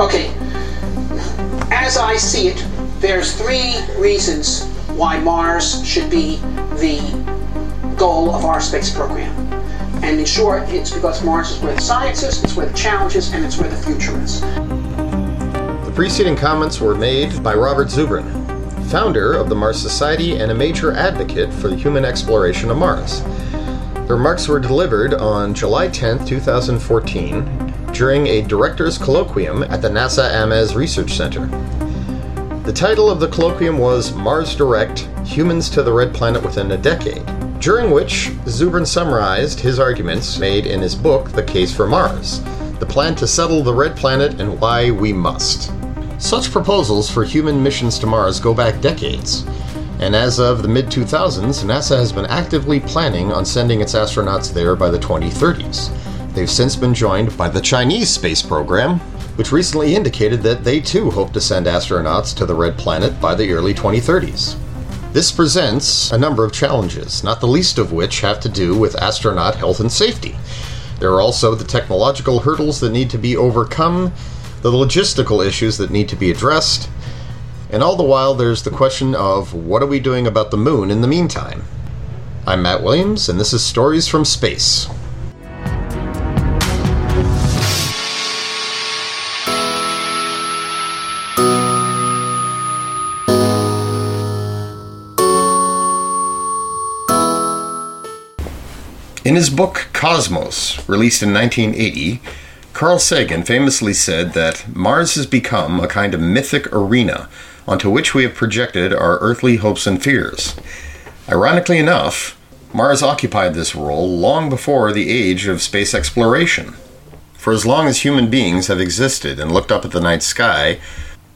Okay, as I see it, there's three reasons why Mars should be the goal of our space program. And in short, it's because Mars is where the science is, it's where the challenge is, and it's where the future is. The preceding comments were made by Robert Zubrin, founder of the Mars Society and a major advocate for the human exploration of Mars. The remarks were delivered on July 10, 2014, during a director's colloquium at the NASA Ames Research Center. The title of the colloquium was Mars Direct Humans to the Red Planet Within a Decade, during which Zubrin summarized his arguments made in his book, The Case for Mars The Plan to Settle the Red Planet and Why We Must. Such proposals for human missions to Mars go back decades, and as of the mid 2000s, NASA has been actively planning on sending its astronauts there by the 2030s. They've since been joined by the Chinese space program, which recently indicated that they too hope to send astronauts to the Red Planet by the early 2030s. This presents a number of challenges, not the least of which have to do with astronaut health and safety. There are also the technological hurdles that need to be overcome, the logistical issues that need to be addressed, and all the while there's the question of what are we doing about the moon in the meantime? I'm Matt Williams, and this is Stories from Space. In his book Cosmos, released in 1980, Carl Sagan famously said that Mars has become a kind of mythic arena onto which we have projected our earthly hopes and fears. Ironically enough, Mars occupied this role long before the age of space exploration. For as long as human beings have existed and looked up at the night sky,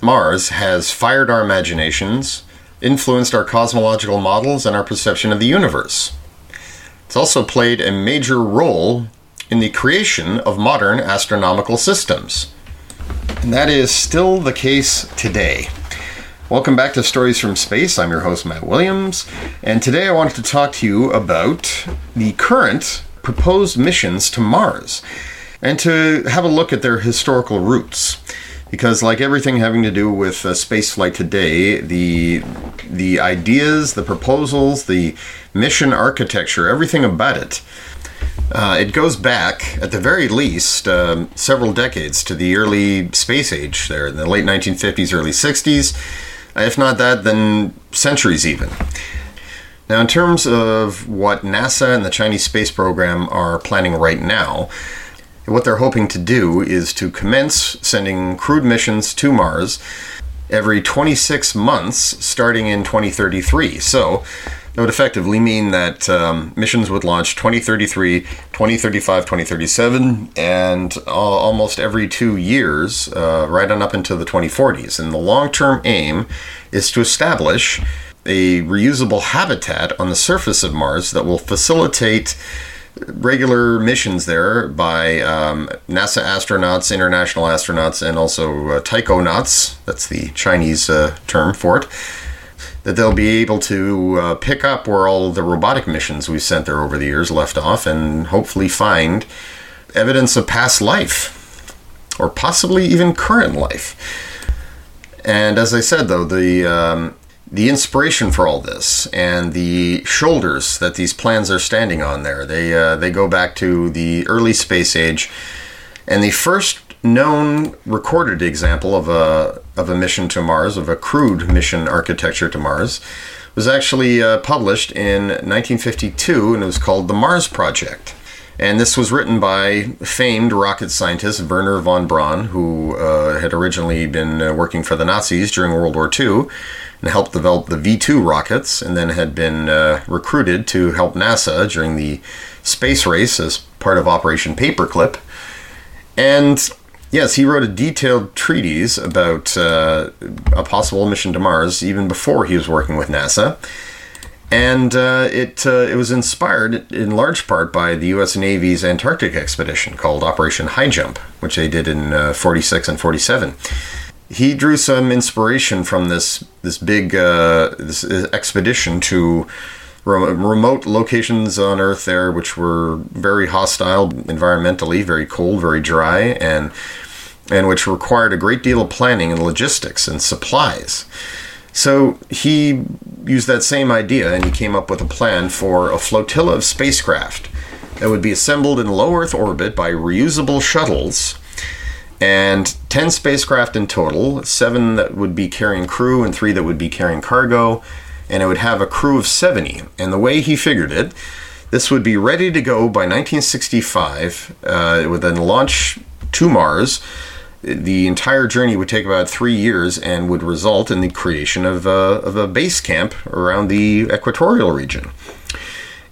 Mars has fired our imaginations, influenced our cosmological models, and our perception of the universe. It's also played a major role in the creation of modern astronomical systems. And that is still the case today. Welcome back to Stories from Space. I'm your host, Matt Williams, and today I wanted to talk to you about the current proposed missions to Mars and to have a look at their historical roots because like everything having to do with uh, spaceflight today the the ideas the proposals the mission architecture everything about it uh, it goes back at the very least um, several decades to the early space age there in the late 1950s early 60s if not that then centuries even. Now in terms of what nasa and the chinese space program are planning right now what they're hoping to do is to commence sending crewed missions to Mars every 26 months starting in 2033. So that would effectively mean that um, missions would launch 2033, 2035, 2037, and uh, almost every two years, uh, right on up into the 2040s. And the long term aim is to establish a reusable habitat on the surface of Mars that will facilitate regular missions there by um, NASA astronauts, international astronauts, and also uh, taikonauts. That's the Chinese uh, term for it. That they'll be able to uh, pick up where all the robotic missions we've sent there over the years left off and hopefully find evidence of past life or possibly even current life. And as I said, though, the um, the inspiration for all this and the shoulders that these plans are standing on there. They uh, they go back to the early space age and the first known recorded example of a of a mission to Mars of a crude mission architecture to Mars was actually uh, published in 1952 and it was called the Mars Project And this was written by famed rocket scientist Wernher von Braun, who uh, had originally been uh, working for the Nazis during World War II and helped develop the V 2 rockets, and then had been uh, recruited to help NASA during the space race as part of Operation Paperclip. And yes, he wrote a detailed treatise about uh, a possible mission to Mars even before he was working with NASA. And uh, it, uh, it was inspired in large part by the U.S. Navy's Antarctic expedition called Operation Highjump, which they did in uh, 46 and 47 he drew some inspiration from this this big uh, this expedition to remote locations on Earth there, which were very hostile environmentally, very cold, very dry, and and which required a great deal of planning and logistics and supplies. So he used that same idea and he came up with a plan for a flotilla of spacecraft that would be assembled in low Earth orbit by reusable shuttles and 10 spacecraft in total, seven that would be carrying crew and three that would be carrying cargo, and it would have a crew of 70. And the way he figured it, this would be ready to go by 1965. Uh, it would then launch to Mars. The entire journey would take about three years and would result in the creation of a, of a base camp around the equatorial region.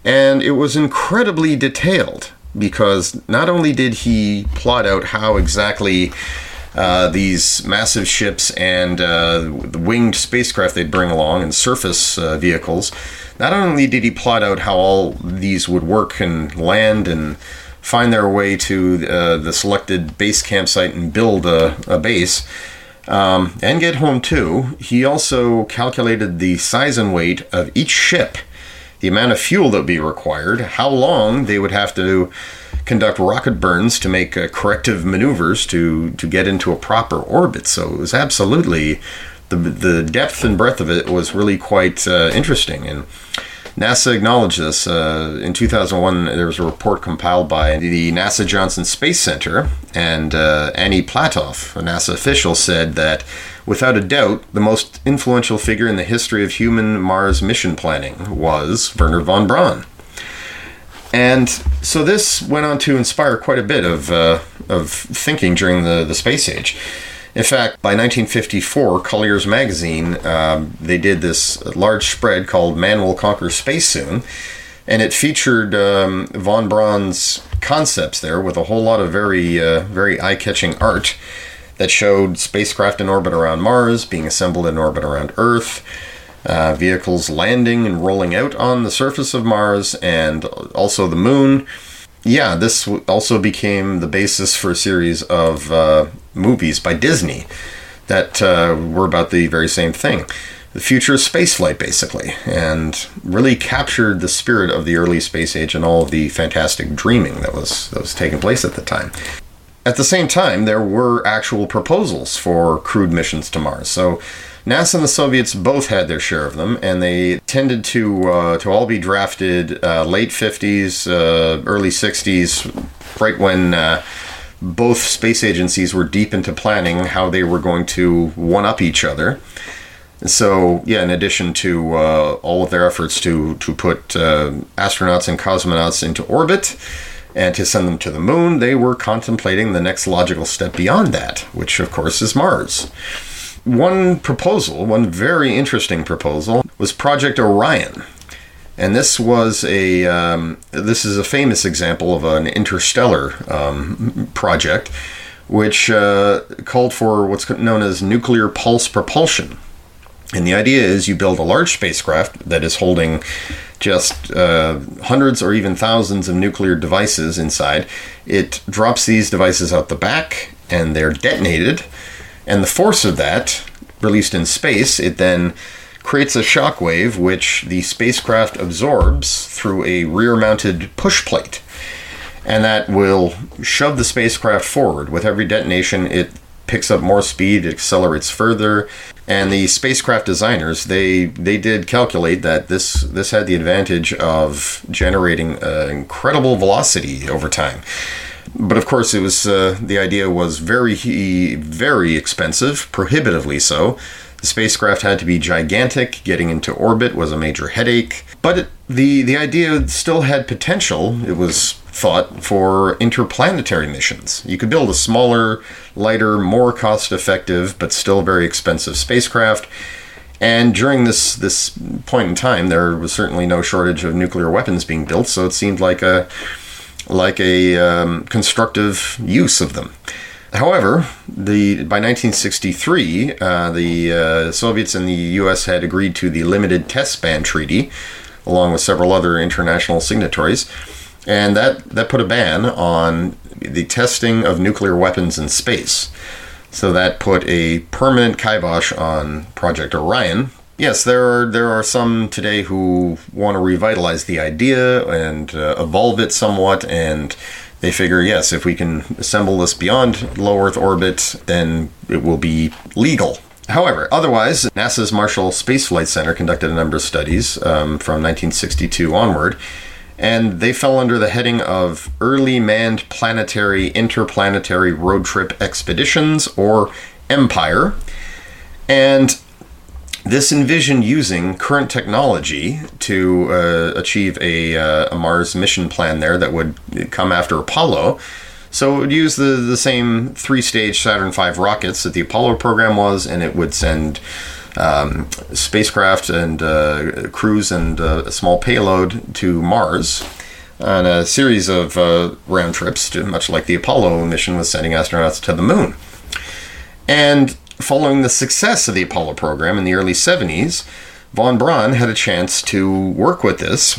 And it was incredibly detailed because not only did he plot out how exactly uh, these massive ships and uh, the winged spacecraft they'd bring along and surface uh, vehicles, not only did he plot out how all these would work and land and find their way to uh, the selected base campsite and build a, a base. Um, and get home too. He also calculated the size and weight of each ship the amount of fuel that would be required, how long they would have to conduct rocket burns to make uh, corrective maneuvers to, to get into a proper orbit. So it was absolutely the, the depth and breadth of it was really quite uh, interesting. And NASA acknowledged this. Uh, in 2001, there was a report compiled by the NASA Johnson Space Center, and uh, Annie Platoff, a NASA official, said that without a doubt, the most influential figure in the history of human Mars mission planning was Wernher von Braun. And so this went on to inspire quite a bit of, uh, of thinking during the, the space age. In fact, by 1954, Collier's magazine um, they did this large spread called "Man Will Conquer Space Soon," and it featured um, von Braun's concepts there with a whole lot of very uh, very eye-catching art that showed spacecraft in orbit around Mars being assembled in orbit around Earth. Uh, vehicles landing and rolling out on the surface of Mars and also the moon yeah, this also became the basis for a series of uh, movies by Disney that uh, were about the very same thing. The future of spaceflight, basically, and really captured the spirit of the early space age and all of the fantastic dreaming that was that was taking place at the time. At the same time, there were actual proposals for crewed missions to Mars. So NASA and the Soviets both had their share of them, and they tended to uh, to all be drafted uh, late 50s, uh, early 60s, right when uh, both space agencies were deep into planning how they were going to one up each other. So, yeah, in addition to uh, all of their efforts to to put uh, astronauts and cosmonauts into orbit and to send them to the moon, they were contemplating the next logical step beyond that, which of course is Mars. One proposal, one very interesting proposal, was Project Orion. And this was a um, this is a famous example of an interstellar um, project, which uh, called for what's known as nuclear pulse propulsion. And the idea is you build a large spacecraft that is holding just uh, hundreds or even thousands of nuclear devices inside. It drops these devices out the back and they're detonated and the force of that, released in space, it then creates a shock wave which the spacecraft absorbs through a rear mounted push plate. And that will shove the spacecraft forward. With every detonation, it picks up more speed, it accelerates further. And the spacecraft designers, they they did calculate that this this had the advantage of generating uh, incredible velocity over time. But of course, it was uh, the idea was very very expensive, prohibitively so. The spacecraft had to be gigantic. Getting into orbit was a major headache. But it, the the idea still had potential. It was thought for interplanetary missions. You could build a smaller, lighter, more cost effective, but still very expensive spacecraft. And during this, this point in time, there was certainly no shortage of nuclear weapons being built, so it seemed like a, like a um, constructive use of them. However, the by 1963, uh, the uh, Soviets and the U.S. had agreed to the Limited Test Ban Treaty, along with several other international signatories, and that that put a ban on the testing of nuclear weapons in space. So that put a permanent kibosh on Project Orion. Yes, there are there are some today who want to revitalize the idea and uh, evolve it somewhat and they figure, yes, if we can assemble this beyond low Earth orbit, then it will be legal. However, otherwise, NASA's Marshall Space Flight Center conducted a number of studies um, from 1962 onward, and they fell under the heading of Early Manned Planetary Interplanetary Roundtrip Expeditions, or EMPIRE. And this envisioned using current technology to uh, achieve a, uh, a, Mars mission plan there that would come after Apollo. So it would use the, the same three stage Saturn V rockets that the Apollo program was, and it would send um, spacecraft and uh, crews and uh, a small payload to Mars on a series of uh, round trips, much like the Apollo mission was sending astronauts to the moon. And Following the success of the Apollo program in the early 70s, von Braun had a chance to work with this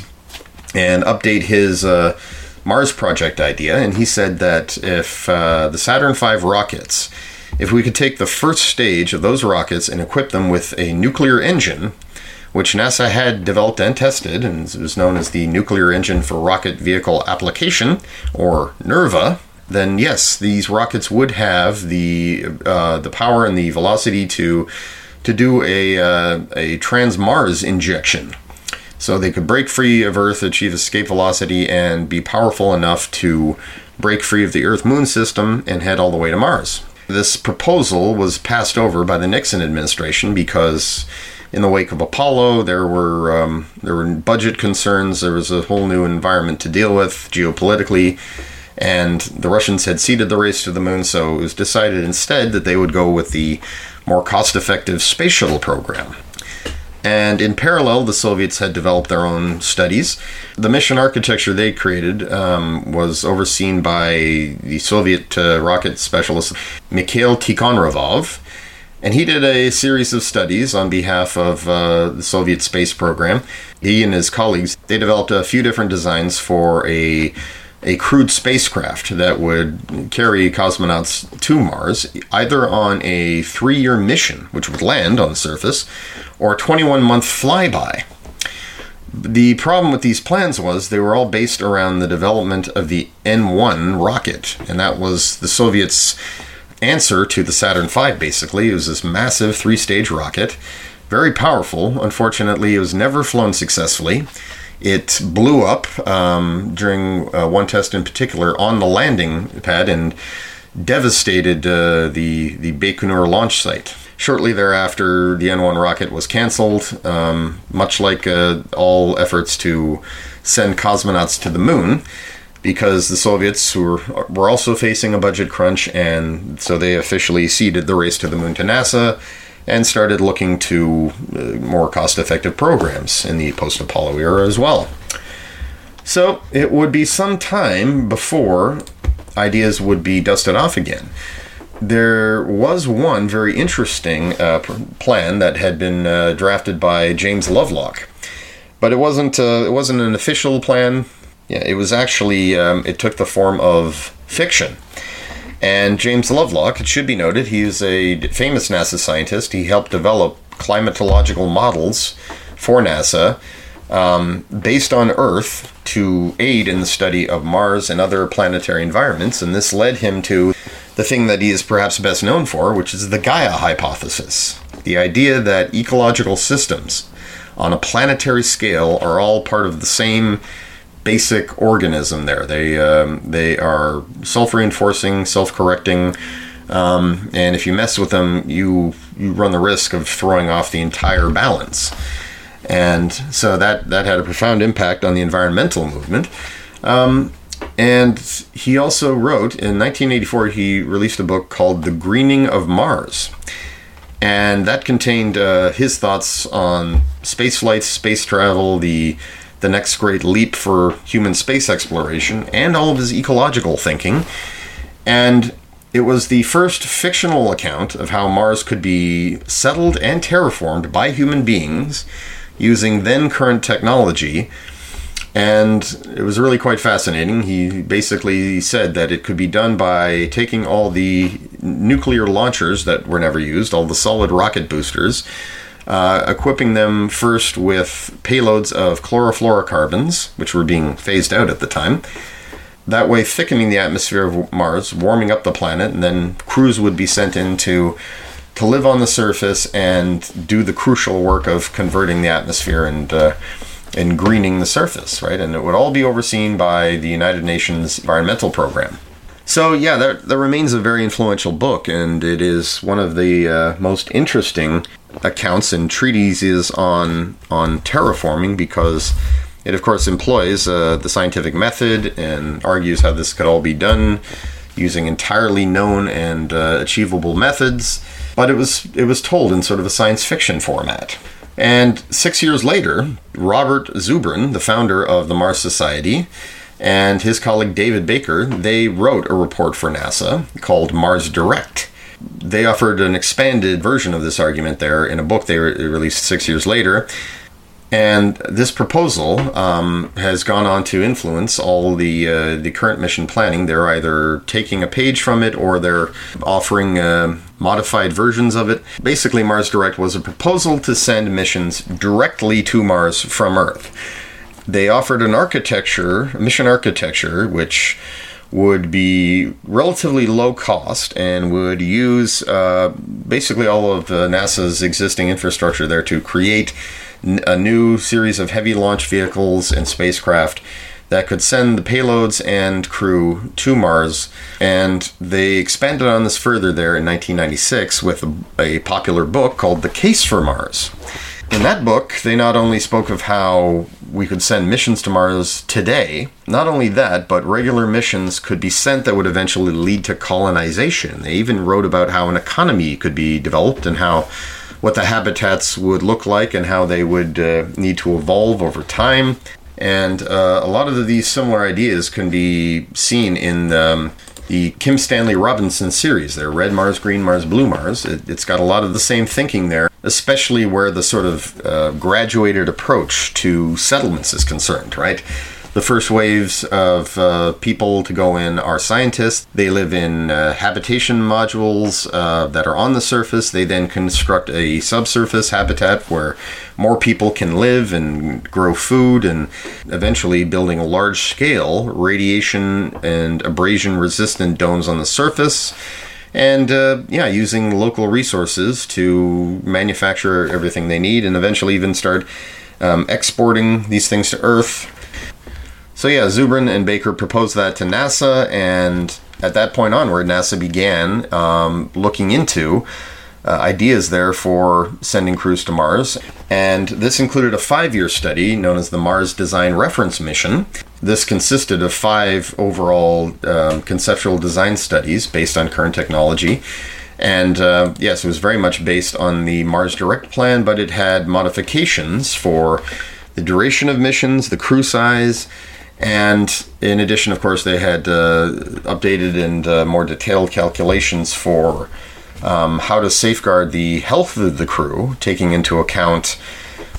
and update his uh, Mars project idea. And he said that if uh, the Saturn V rockets, if we could take the first stage of those rockets and equip them with a nuclear engine, which NASA had developed and tested, and was known as the Nuclear Engine for Rocket Vehicle Application, or NERVA, then yes, these rockets would have the uh, the power and the velocity to to do a uh, a trans Mars injection. So they could break free of Earth, achieve escape velocity, and be powerful enough to break free of the Earth Moon system and head all the way to Mars. This proposal was passed over by the Nixon administration because in the wake of Apollo, there were um, there were budget concerns. There was a whole new environment to deal with geopolitically, and the Russians had ceded the race to the moon, so it was decided instead that they would go with the more cost effective space shuttle program. And in parallel, the Soviets had developed their own studies. The mission architecture they created um, was overseen by the Soviet uh, rocket specialist Mikhail Tikhonravov. And he did a series of studies on behalf of uh, the Soviet space program. He and his colleagues, they developed a few different designs for a a crewed spacecraft that would carry cosmonauts to Mars, either on a three year mission, which would land on the surface, or a 21 month flyby. The problem with these plans was they were all based around the development of the N 1 rocket, and that was the Soviets' answer to the Saturn V, basically. It was this massive three stage rocket, very powerful. Unfortunately, it was never flown successfully. It blew up um, during uh, one test in particular on the landing pad and devastated uh, the the Baikonur launch site. Shortly thereafter, the N1 rocket was canceled, um, much like uh, all efforts to send cosmonauts to the moon, because the Soviets were, were also facing a budget crunch, and so they officially ceded the race to the moon to NASA and started looking to uh, more cost effective programs in the post Apollo era as well. So it would be some time before ideas would be dusted off again. There was one very interesting uh, plan that had been uh, drafted by James Lovelock, but it wasn't. Uh, it wasn't an official plan. Yeah, it was actually. Um, it took the form of fiction. And James Lovelock, it should be noted, he is a famous NASA scientist. He helped develop climatological models for NASA um, based on Earth to aid in the study of Mars and other planetary environments. And this led him to the thing that he is perhaps best known for, which is the Gaia hypothesis the idea that ecological systems on a planetary scale are all part of the same basic organism there. They um, they are self reinforcing, self correcting, um, and if you mess with them, you you run the risk of throwing off the entire balance. And so that that had a profound impact on the environmental movement. Um, And he also wrote in 1984, he released a book called The Greening of Mars. And that contained uh, his thoughts on space flights, space travel, the the next great leap for human space exploration, and all of his ecological thinking. And it was the first fictional account of how Mars could be settled and terraformed by human beings using then current technology. And it was really quite fascinating. He basically said that it could be done by taking all the nuclear launchers that were never used, all the solid rocket boosters, uh, equipping them first with payloads of chlorofluorocarbons, which were being phased out at the time. That way, thickening the atmosphere of Mars, warming up the planet, and then crews would be sent in to, to live on the surface and do the crucial work of converting the atmosphere and uh, and greening the surface, right? And it would all be overseen by the United Nations Environmental Program. So yeah, that, that remains a very influential book, and it is one of the uh, most interesting accounts and treatises on on terraforming because it, of course, employs uh, the scientific method and argues how this could all be done using entirely known and uh, achievable methods. But it was it was told in sort of a science fiction format. And six years later, Robert Zubrin, the founder of the Mars Society, and his colleague David Baker, they wrote a report for NASA called Mars Direct. They offered an expanded version of this argument there in a book they re- released six years later. And this proposal um, has gone on to influence all the uh, the current mission planning. They're either taking a page from it or they're offering uh, modified versions of it. Basically, Mars Direct was a proposal to send missions directly to Mars from Earth. They offered an architecture, mission architecture, which would be relatively low cost and would use uh, basically all of uh, NASA's existing infrastructure there to create a new series of heavy launch vehicles and spacecraft that could send the payloads and crew to Mars. And they expanded on this further there in 1996 with a, a, popular book called The Case for Mars. In that book, they not only spoke of how we could send missions to Mars today, not only that, but regular missions could be sent that would eventually lead to colonization. They even wrote about how an economy could be developed and how what the habitats would look like and how they would uh, need to evolve over time. And uh, a lot of these similar ideas can be seen in um, the Kim Stanley Robinson series there Red Mars, Green Mars, Blue Mars. It, has got a lot of the same thinking there, especially where the sort of uh, graduated approach to settlements is concerned, right? The first waves of uh, people to go in are scientists. They live in uh, habitation modules uh, that are on the surface. They then construct a subsurface habitat where more people can live and grow food, and eventually building a large scale radiation and abrasion resistant domes on the surface and uh, yeah, using local resources to manufacture everything they need, and eventually even start um, exporting these things to Earth so yeah, Zubrin and Baker proposed that to NASA, and at that point onward, NASA began um, looking into uh, ideas there for sending crews to Mars. And this included a five year study known as the Mars Design Reference Mission. This consisted of five overall um, conceptual design studies based on current technology. And uh, yes, it was very much based on the Mars Direct plan, but it had modifications for the duration of missions, the crew size, and in addition, of course, they had uh, updated and uh, more detailed calculations for um, how to safeguard the health of the crew, taking into account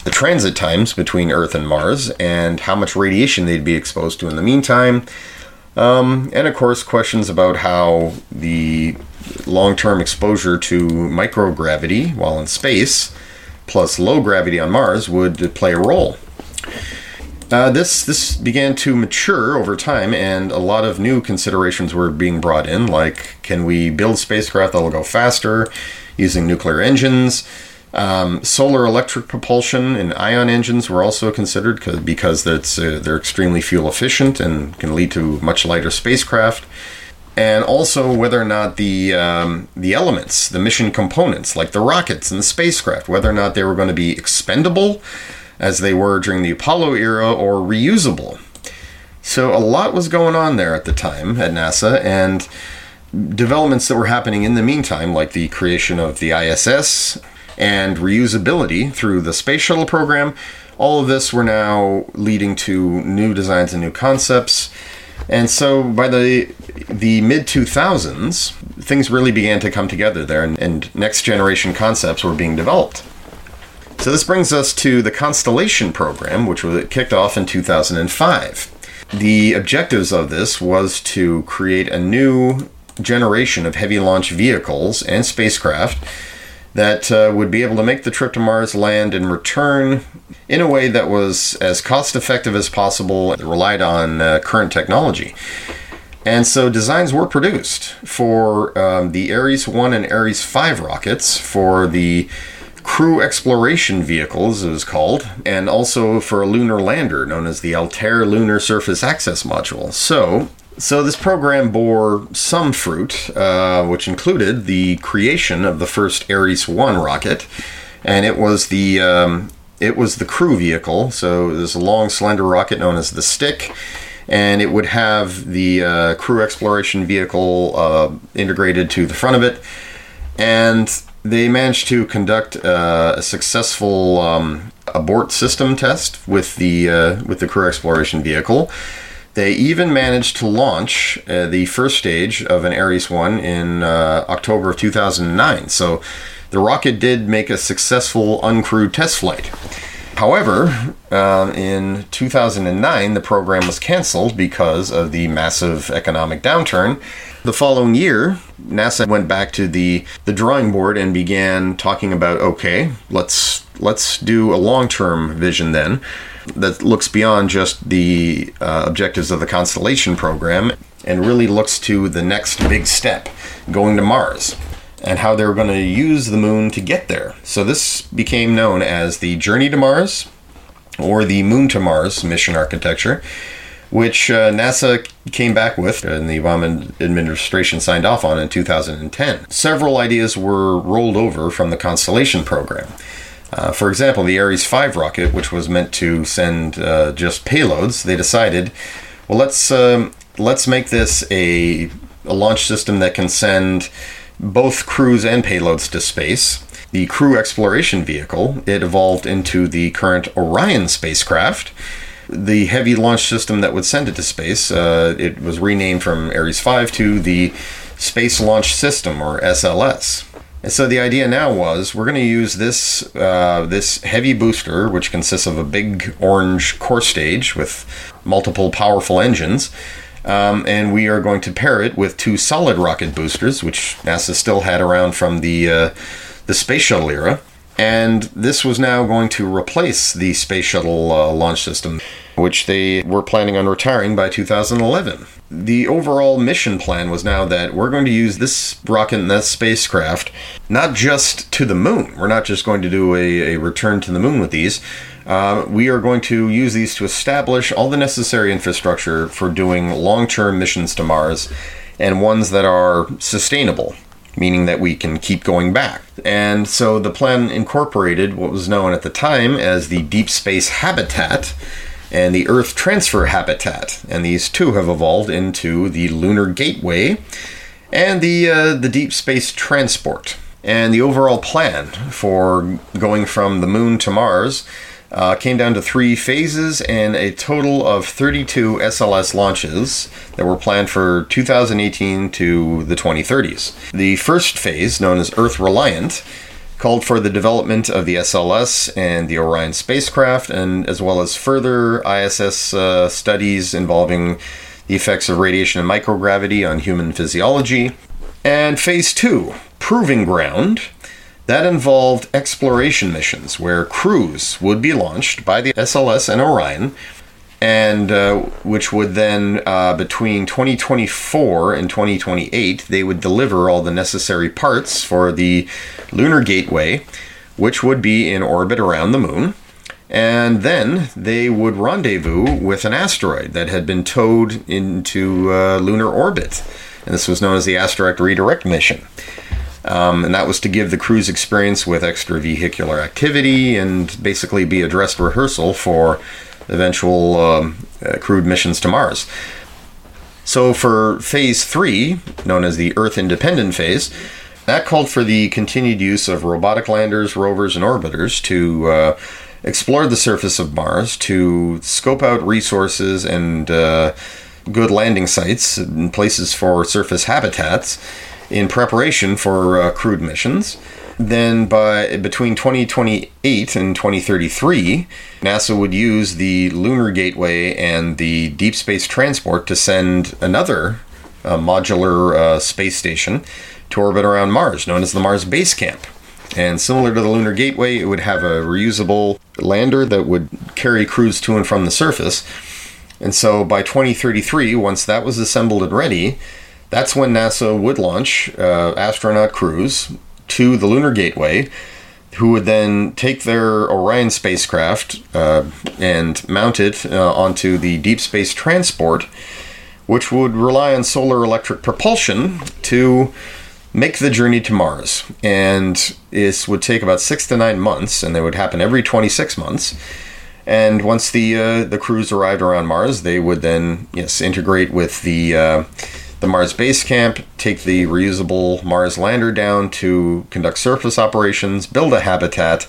the transit times between Earth and Mars and how much radiation they'd be exposed to in the meantime. Um, and of course, questions about how the long term exposure to microgravity while in space, plus low gravity on Mars, would play a role. Uh, this this began to mature over time, and a lot of new considerations were being brought in, like can we build spacecraft that will go faster using nuclear engines? Um, solar electric propulsion and ion engines were also considered because that's, uh, they're extremely fuel efficient and can lead to much lighter spacecraft. And also whether or not the um, the elements, the mission components, like the rockets and the spacecraft, whether or not they were going to be expendable as they were during the Apollo era or reusable. So a lot was going on there at the time at NASA, and developments that were happening in the meantime, like the creation of the ISS and reusability through the space shuttle program, all of this were now leading to new designs and new concepts. And so by the the mid 2000s, things really began to come together there, and, and next generation concepts were being developed. So this brings us to the Constellation program, which was kicked off in 2005. The objectives of this was to create a new generation of heavy launch vehicles and spacecraft that uh, would be able to make the trip to Mars, land, and return in a way that was as cost effective as possible, relied on uh, current technology. And so designs were produced for um, the Ares 1 and Ares 5 rockets for the crew exploration vehicles, it was called, and also for a lunar lander known as the Altair Lunar Surface Access Module. So, so this program bore some fruit, uh, which included the creation of the first Ares One rocket, and it was the um, it was the crew vehicle. So it was a long, slender rocket known as the Stick, and it would have the uh, crew exploration vehicle uh, integrated to the front of it, and they managed to conduct uh, a successful um, abort system test with the uh, with the crew exploration vehicle. They even managed to launch uh, the first stage of an Ares 1 in uh, October of 2009. So the rocket did make a successful uncrewed test flight. However, um, in 2009, the program was canceled because of the massive economic downturn. The following year, NASA went back to the, the drawing board and began talking about okay, let's let's do a long-term vision then that looks beyond just the uh, objectives of the Constellation program and really looks to the next big step, going to Mars and how they were going to use the moon to get there. So this became known as the Journey to Mars or the Moon to Mars mission architecture, which uh, NASA came back with and the Obama administration signed off on in 2010. Several ideas were rolled over from the Constellation program. Uh, for example, the Ares 5 rocket, which was meant to send uh, just payloads, they decided, well, let's um, let's make this a, a launch system that can send both crews and payloads to space. The crew exploration vehicle, it evolved into the current Orion spacecraft. The heavy launch system that would send it to space, uh, it was renamed from Ares 5 to the Space Launch System, or SLS. And so the idea now was we're going to use this uh, this heavy booster, which consists of a big orange core stage with multiple powerful engines, um, and we are going to pair it with two solid rocket boosters, which NASA still had around from the uh, the space shuttle era. And this was now going to replace the space shuttle uh, launch system, which they were planning on retiring by 2011. The overall mission plan was now that we're going to use this rocket and this spacecraft not just to the moon. We're not just going to do a, a return to the moon with these uh, we are going to use these to establish all the necessary infrastructure for doing long term missions to Mars and ones that are sustainable, meaning that we can keep going back. And so the plan incorporated what was known at the time as the Deep Space Habitat and the Earth Transfer Habitat. And these two have evolved into the Lunar Gateway and the, uh, the Deep Space Transport. And the overall plan for going from the moon to Mars uh, came down to three phases and a total of 32 SLS launches that were planned for 2018 to the 2030s. The first phase, known as Earth Reliant, called for the development of the SLS and the Orion spacecraft, and as well as further ISS uh, studies involving the effects of radiation and microgravity on human physiology. And phase two, Proving Ground, that involved exploration missions where crews would be launched by the SLS and Orion, and uh, which would then, uh, between 2024 and 2028, they would deliver all the necessary parts for the Lunar Gateway, which would be in orbit around the moon. And then they would rendezvous with an asteroid that had been towed into uh, lunar orbit. And this was known as the Asteroid Redirect Mission. Um, and that was to give the crews experience with extravehicular activity and basically be a dress rehearsal for eventual um, uh, crewed missions to Mars. So for phase three, known as the Earth independent phase, that called for the continued use of robotic landers, rovers, and orbiters to uh, explore the surface of Mars, to scope out resources and uh, good landing sites and places for surface habitats in preparation for uh, crewed missions. Then, by between 2028 and 2033, NASA would use the Lunar Gateway and the Deep Space Transport to send another uh, modular uh, space station to orbit around Mars, known as the Mars Base Camp. And similar to the Lunar Gateway, it would have a reusable lander that would carry crews to and from the surface. And so by 2033, once that was assembled and ready, that's when NASA would launch uh, astronaut crews to the Lunar Gateway, who would then take their Orion spacecraft uh, and mount it uh, onto the Deep Space Transport, which would rely on solar electric propulsion to make the journey to Mars. And this would take about six to nine months, and they would happen every 26 months. And once the uh, the crews arrived around Mars, they would then yes integrate with the uh, the Mars base camp, take the reusable Mars lander down to conduct surface operations, build a habitat,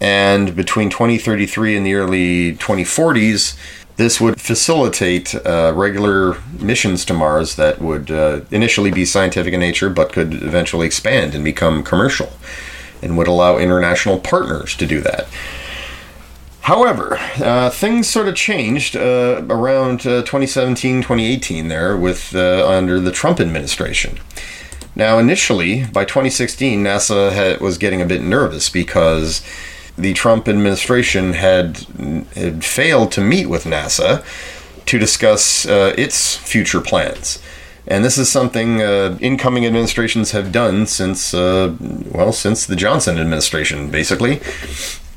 and between 2033 and the early 2040s, this would facilitate uh, regular missions to Mars that would uh, initially be scientific in nature but could eventually expand and become commercial and would allow international partners to do that. However, uh, things sort of changed uh, around uh, 2017, 2018 there with uh, under the Trump administration. Now, initially, by 2016, NASA had, was getting a bit nervous because the Trump administration had, had failed to meet with NASA to discuss uh, its future plans. And this is something uh, incoming administrations have done since, well, since the Johnson administration, basically.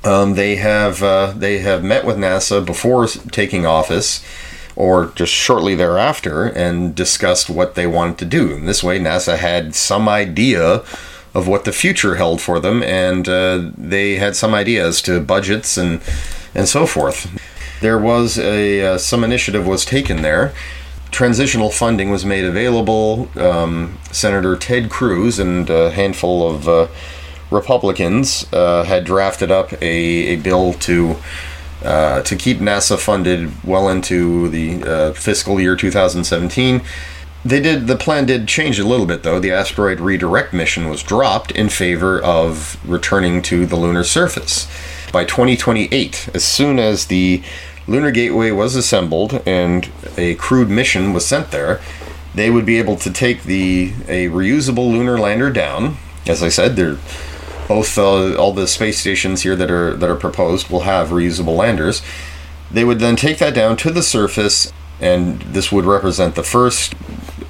Um, they have uh, they have met with NASA before taking office, or just shortly thereafter, and discussed what they wanted to do. And this way, NASA had some idea of what the future held for them, and uh, they had some ideas to budgets and and so forth. There was a uh, some initiative was taken there. Transitional funding was made available. Um, Senator Ted Cruz and a handful of uh, Republicans uh, had drafted up a, a bill to uh, to keep NASA funded well into the uh, fiscal year 2017. They did the plan did change a little bit though. The asteroid redirect mission was dropped in favor of returning to the lunar surface by 2028. As soon as the lunar gateway was assembled and a crewed mission was sent there, they would be able to take the a reusable lunar lander down. As I said, they're both uh, all the space stations here that are that are proposed will have reusable landers. They would then take that down to the surface, and this would represent the first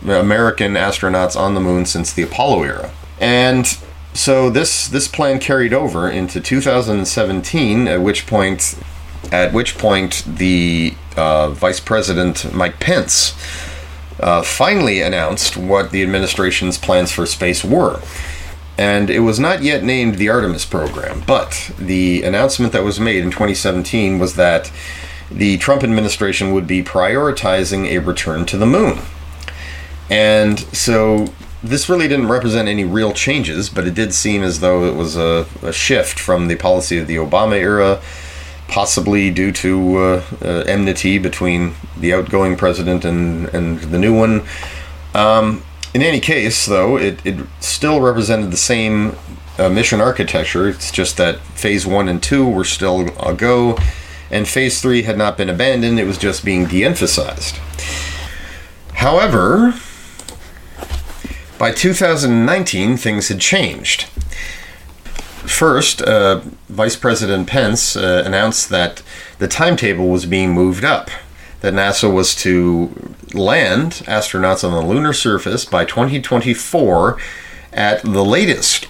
American astronauts on the moon since the Apollo era. And so this this plan carried over into 2017, at which point at which point the uh, Vice President Mike Pence uh, finally announced what the administration's plans for space were and it was not yet named the Artemis program, but the announcement that was made in 2017 was that the Trump administration would be prioritizing a return to the moon. And so this really didn't represent any real changes, but it did seem as though it was a, a shift from the policy of the Obama era, possibly due to uh, uh, enmity between the outgoing president and, and the new one. Um, in any case, though, it, it still represented the same uh, mission architecture. It's just that phase one and two were still a go, and phase three had not been abandoned, it was just being de emphasized. However, by 2019, things had changed. First, uh, Vice President Pence uh, announced that the timetable was being moved up that NASA was to land astronauts on the lunar surface by 2024 at the latest.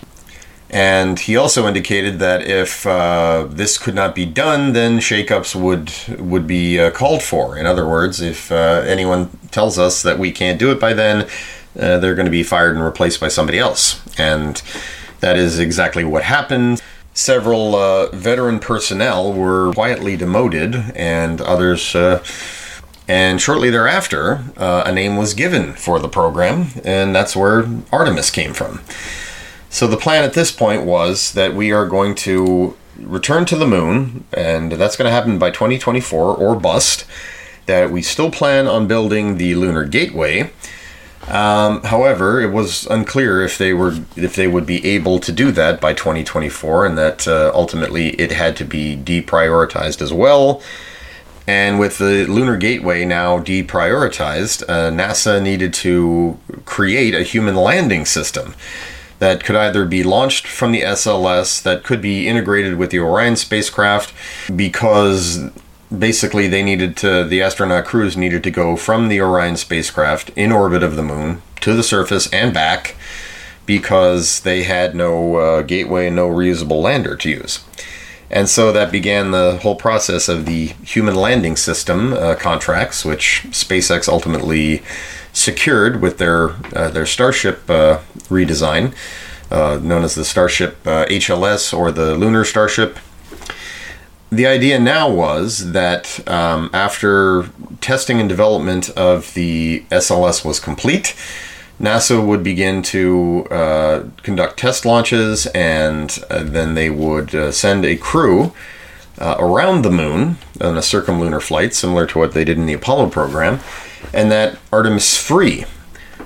And he also indicated that if uh, this could not be done, then shakeups would would be uh, called for. In other words, if uh, anyone tells us that we can't do it by then, uh, they're going to be fired and replaced by somebody else. And that is exactly what happened. several uh, veteran personnel were quietly demoted, and others. And shortly thereafter, uh, a name was given for the program, and that's where Artemis came from. So the plan at this point was that we are going to return to the moon, and that's going to happen by 2024 or bust. That we still plan on building the lunar gateway. Um, however, it was unclear if they were if they would be able to do that by 2024, and that uh, ultimately it had to be deprioritized as well. And with the Lunar Gateway now deprioritized, uh, NASA needed to create a human landing system that could either be launched from the SLS, that could be integrated with the Orion spacecraft, because basically they needed to, the astronaut crews needed to go from the Orion spacecraft in orbit of the moon to the surface and back because they had no uh, gateway and no reusable lander to use. And so that began the whole process of the human landing system uh, contracts, which SpaceX ultimately secured with their uh, their Starship uh, redesign, uh, known as the Starship HLS uh, or the Lunar Starship. The idea now was that um, after testing and development of the SLS was complete, NASA would begin to uh, conduct test launches, and uh, then they would uh, send a crew uh, around the moon on a circumlunar flight, similar to what they did in the Apollo program. And that Artemis 3,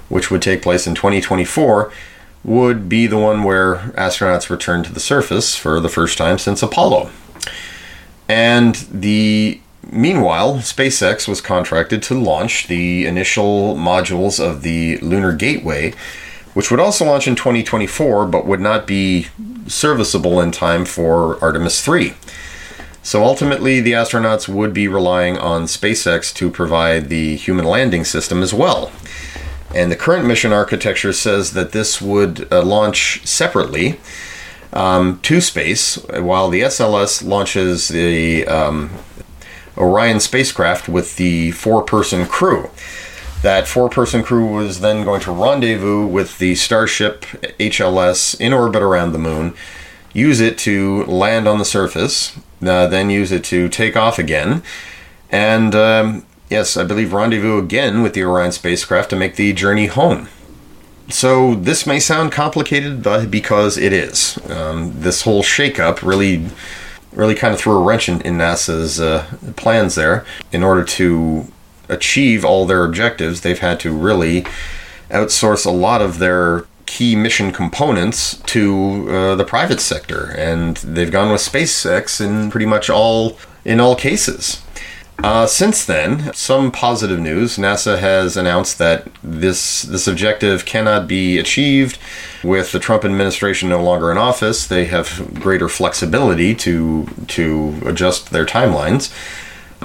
which would take place in 2024, would be the one where astronauts return to the surface for the first time since Apollo. And the Meanwhile, SpaceX was contracted to launch the initial modules of the Lunar Gateway, which would also launch in 2024 but would not be serviceable in time for Artemis 3. So ultimately, the astronauts would be relying on SpaceX to provide the human landing system as well. And the current mission architecture says that this would uh, launch separately um, to space, while the SLS launches the um, Orion spacecraft with the four person crew. That four person crew was then going to rendezvous with the Starship HLS in orbit around the moon, use it to land on the surface, uh, then use it to take off again, and um, yes, I believe rendezvous again with the Orion spacecraft to make the journey home. So this may sound complicated, but because it is. Um, this whole shakeup really really kind of threw a wrench in, in NASA's uh, plans there. In order to achieve all their objectives, they've had to really outsource a lot of their key mission components to uh, the private sector, and they've gone with SpaceX in pretty much all in all cases. Uh, since then, some positive news. NASA has announced that this this objective cannot be achieved with the Trump administration no longer in office. They have greater flexibility to to adjust their timelines.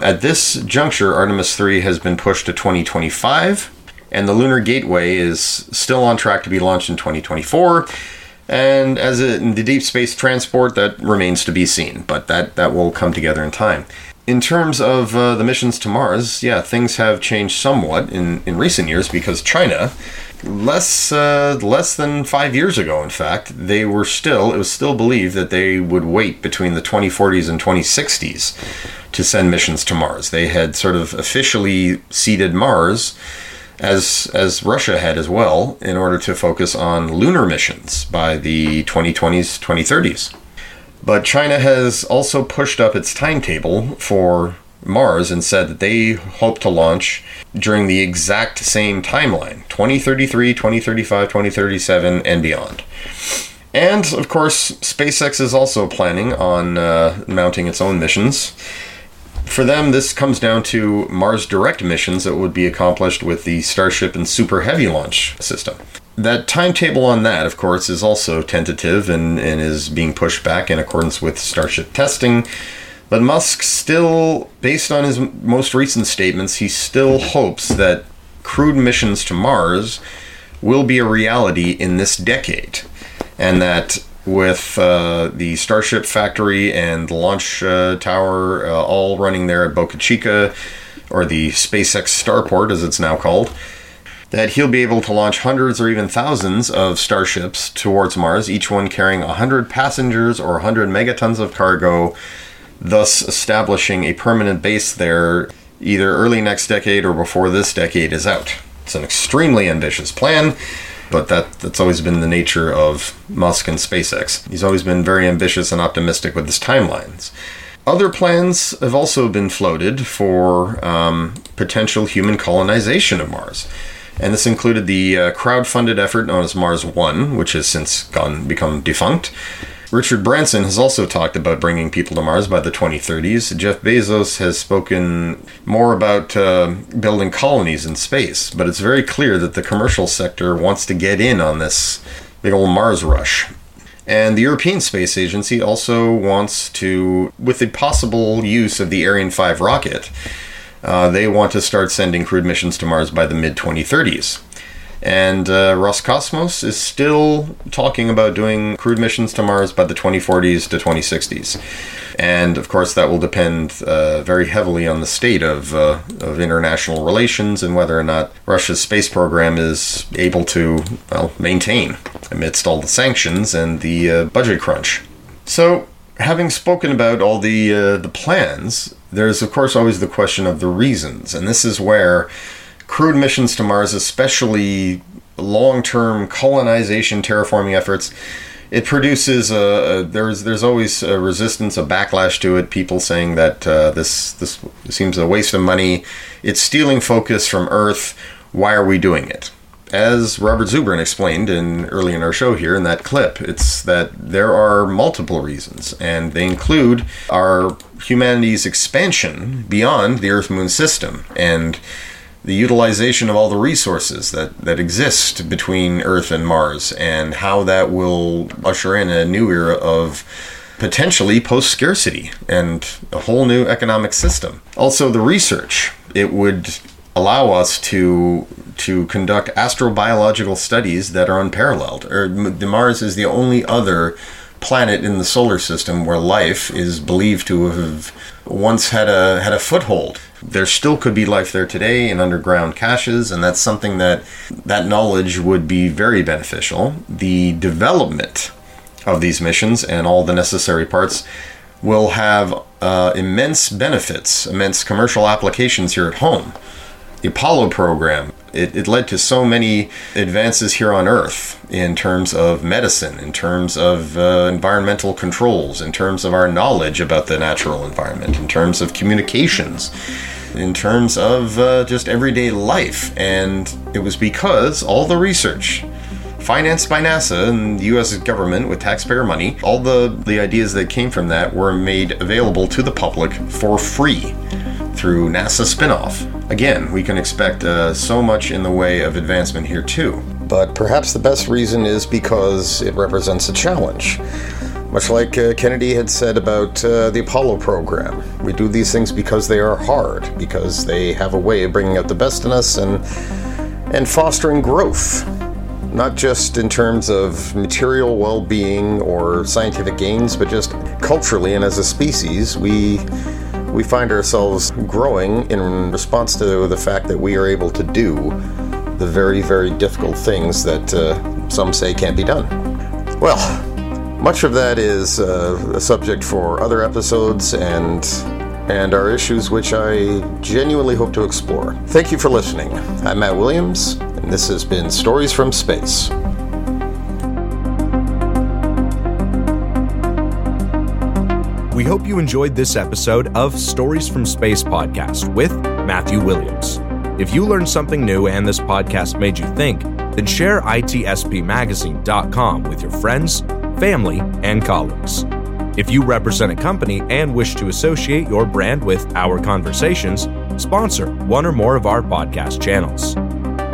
At this juncture, Artemis 3 has been pushed to 2025, and the Lunar Gateway is still on track to be launched in 2024. And as in the deep space transport, that remains to be seen, but that, that will come together in time in terms of uh, the missions to Mars, yeah, things have changed somewhat in, in recent years because China, less uh, less than five years ago, in fact, they were still it was still believed that they would wait between the 2040s and 2060s to send missions to Mars. They had sort of officially ceded Mars as as Russia had as well in order to focus on lunar missions by the 2020s 2030s. But China has also pushed up its timetable for Mars and said that they hope to launch during the exact same timeline 2033, 2035, 2037, and beyond. And of course, SpaceX is also planning on uh, mounting its own missions. For them, this comes down to Mars Direct missions that would be accomplished with the Starship and Super Heavy launch system that timetable on that, of course, is also tentative and, and is being pushed back in accordance with Starship testing. But Musk still, based on his most recent statements, he still hopes that crewed missions to Mars will be a reality in this decade. And that with uh, the Starship factory and the launch uh, tower uh, all running there at Boca Chica, or the SpaceX Starport as it's now called, that he'll be able to launch hundreds or even thousands of starships towards Mars, each one carrying 100 passengers or 100 megatons of cargo, thus establishing a permanent base there either early next decade or before this decade is out. It's an extremely ambitious plan, but that that's always been the nature of Musk and SpaceX. He's always been very ambitious and optimistic with his timelines. Other plans have also been floated for um, potential human colonization of Mars. And this included the uh, crowd-funded effort known as Mars One, which has since gone become defunct, Richard Branson has also talked about bringing people to Mars by the 2030s. Jeff Bezos has spoken more about uh, building colonies in space, but it's very clear that the commercial sector wants to get in on this big old Mars rush. And the European Space Agency also wants to, with the possible use of the Ariane 5 rocket, uh, they want to start sending crewed missions to Mars by the mid 2030s. And uh, Roscosmos is still talking about doing crewed missions to Mars by the 2040s to 2060s. And of course, that will depend uh, very heavily on the state of, uh, of international relations and whether or not Russia's space program is able to well, maintain amidst all the sanctions and the uh, budget crunch. So, having spoken about all the, uh, the plans, there's of course always the question of the reasons. And this is where crewed missions to Mars, especially long term colonization terraforming efforts, it produces a, a, there's there's always a resistance, a backlash to it. People saying that uh, this this seems a waste of money. It's stealing focus from Earth. Why are we doing it? As Robert Zubrin explained in early in our show here in that clip, it's that there are multiple reasons, and they include our humanity's expansion beyond the Earth Moon system and the utilization of all the resources that, that exist between Earth and Mars, and how that will usher in a new era of potentially post scarcity and a whole new economic system. Also, the research it would allow us to to conduct astrobiological studies that are unparalleled. Or the Mars is the only other planet in the solar system where life is believed to have once had a had a foothold there still could be life there today in underground caches, and that's something that that knowledge would be very beneficial. The development of these missions and all the necessary parts will have uh, immense benefits, immense commercial applications here at home. The Apollo program it, it led to so many advances here on Earth in terms of medicine, in terms of uh, environmental controls, in terms of our knowledge about the natural environment, in terms of communications, in terms of uh, just everyday life. And it was because all the research financed by NASA and the US government with taxpayer money, all the, the ideas that came from that were made available to the public for free through NASA spinoff. Again, we can expect uh, so much in the way of advancement here too. But perhaps the best reason is because it represents a challenge. Much like uh, Kennedy had said about uh, the Apollo program, we do these things because they are hard, because they have a way of bringing out the best in us and and fostering growth, not just in terms of material well-being or scientific gains, but just culturally and as a species, we we find ourselves growing in response to the fact that we are able to do the very, very difficult things that uh, some say can't be done. Well, much of that is uh, a subject for other episodes and and are issues which I genuinely hope to explore. Thank you for listening. I'm Matt Williams, and this has been Stories from Space. We hope you enjoyed this episode of Stories from Space podcast with Matthew Williams. If you learned something new and this podcast made you think, then share itspmagazine.com with your friends, family, and colleagues. If you represent a company and wish to associate your brand with our conversations, sponsor one or more of our podcast channels.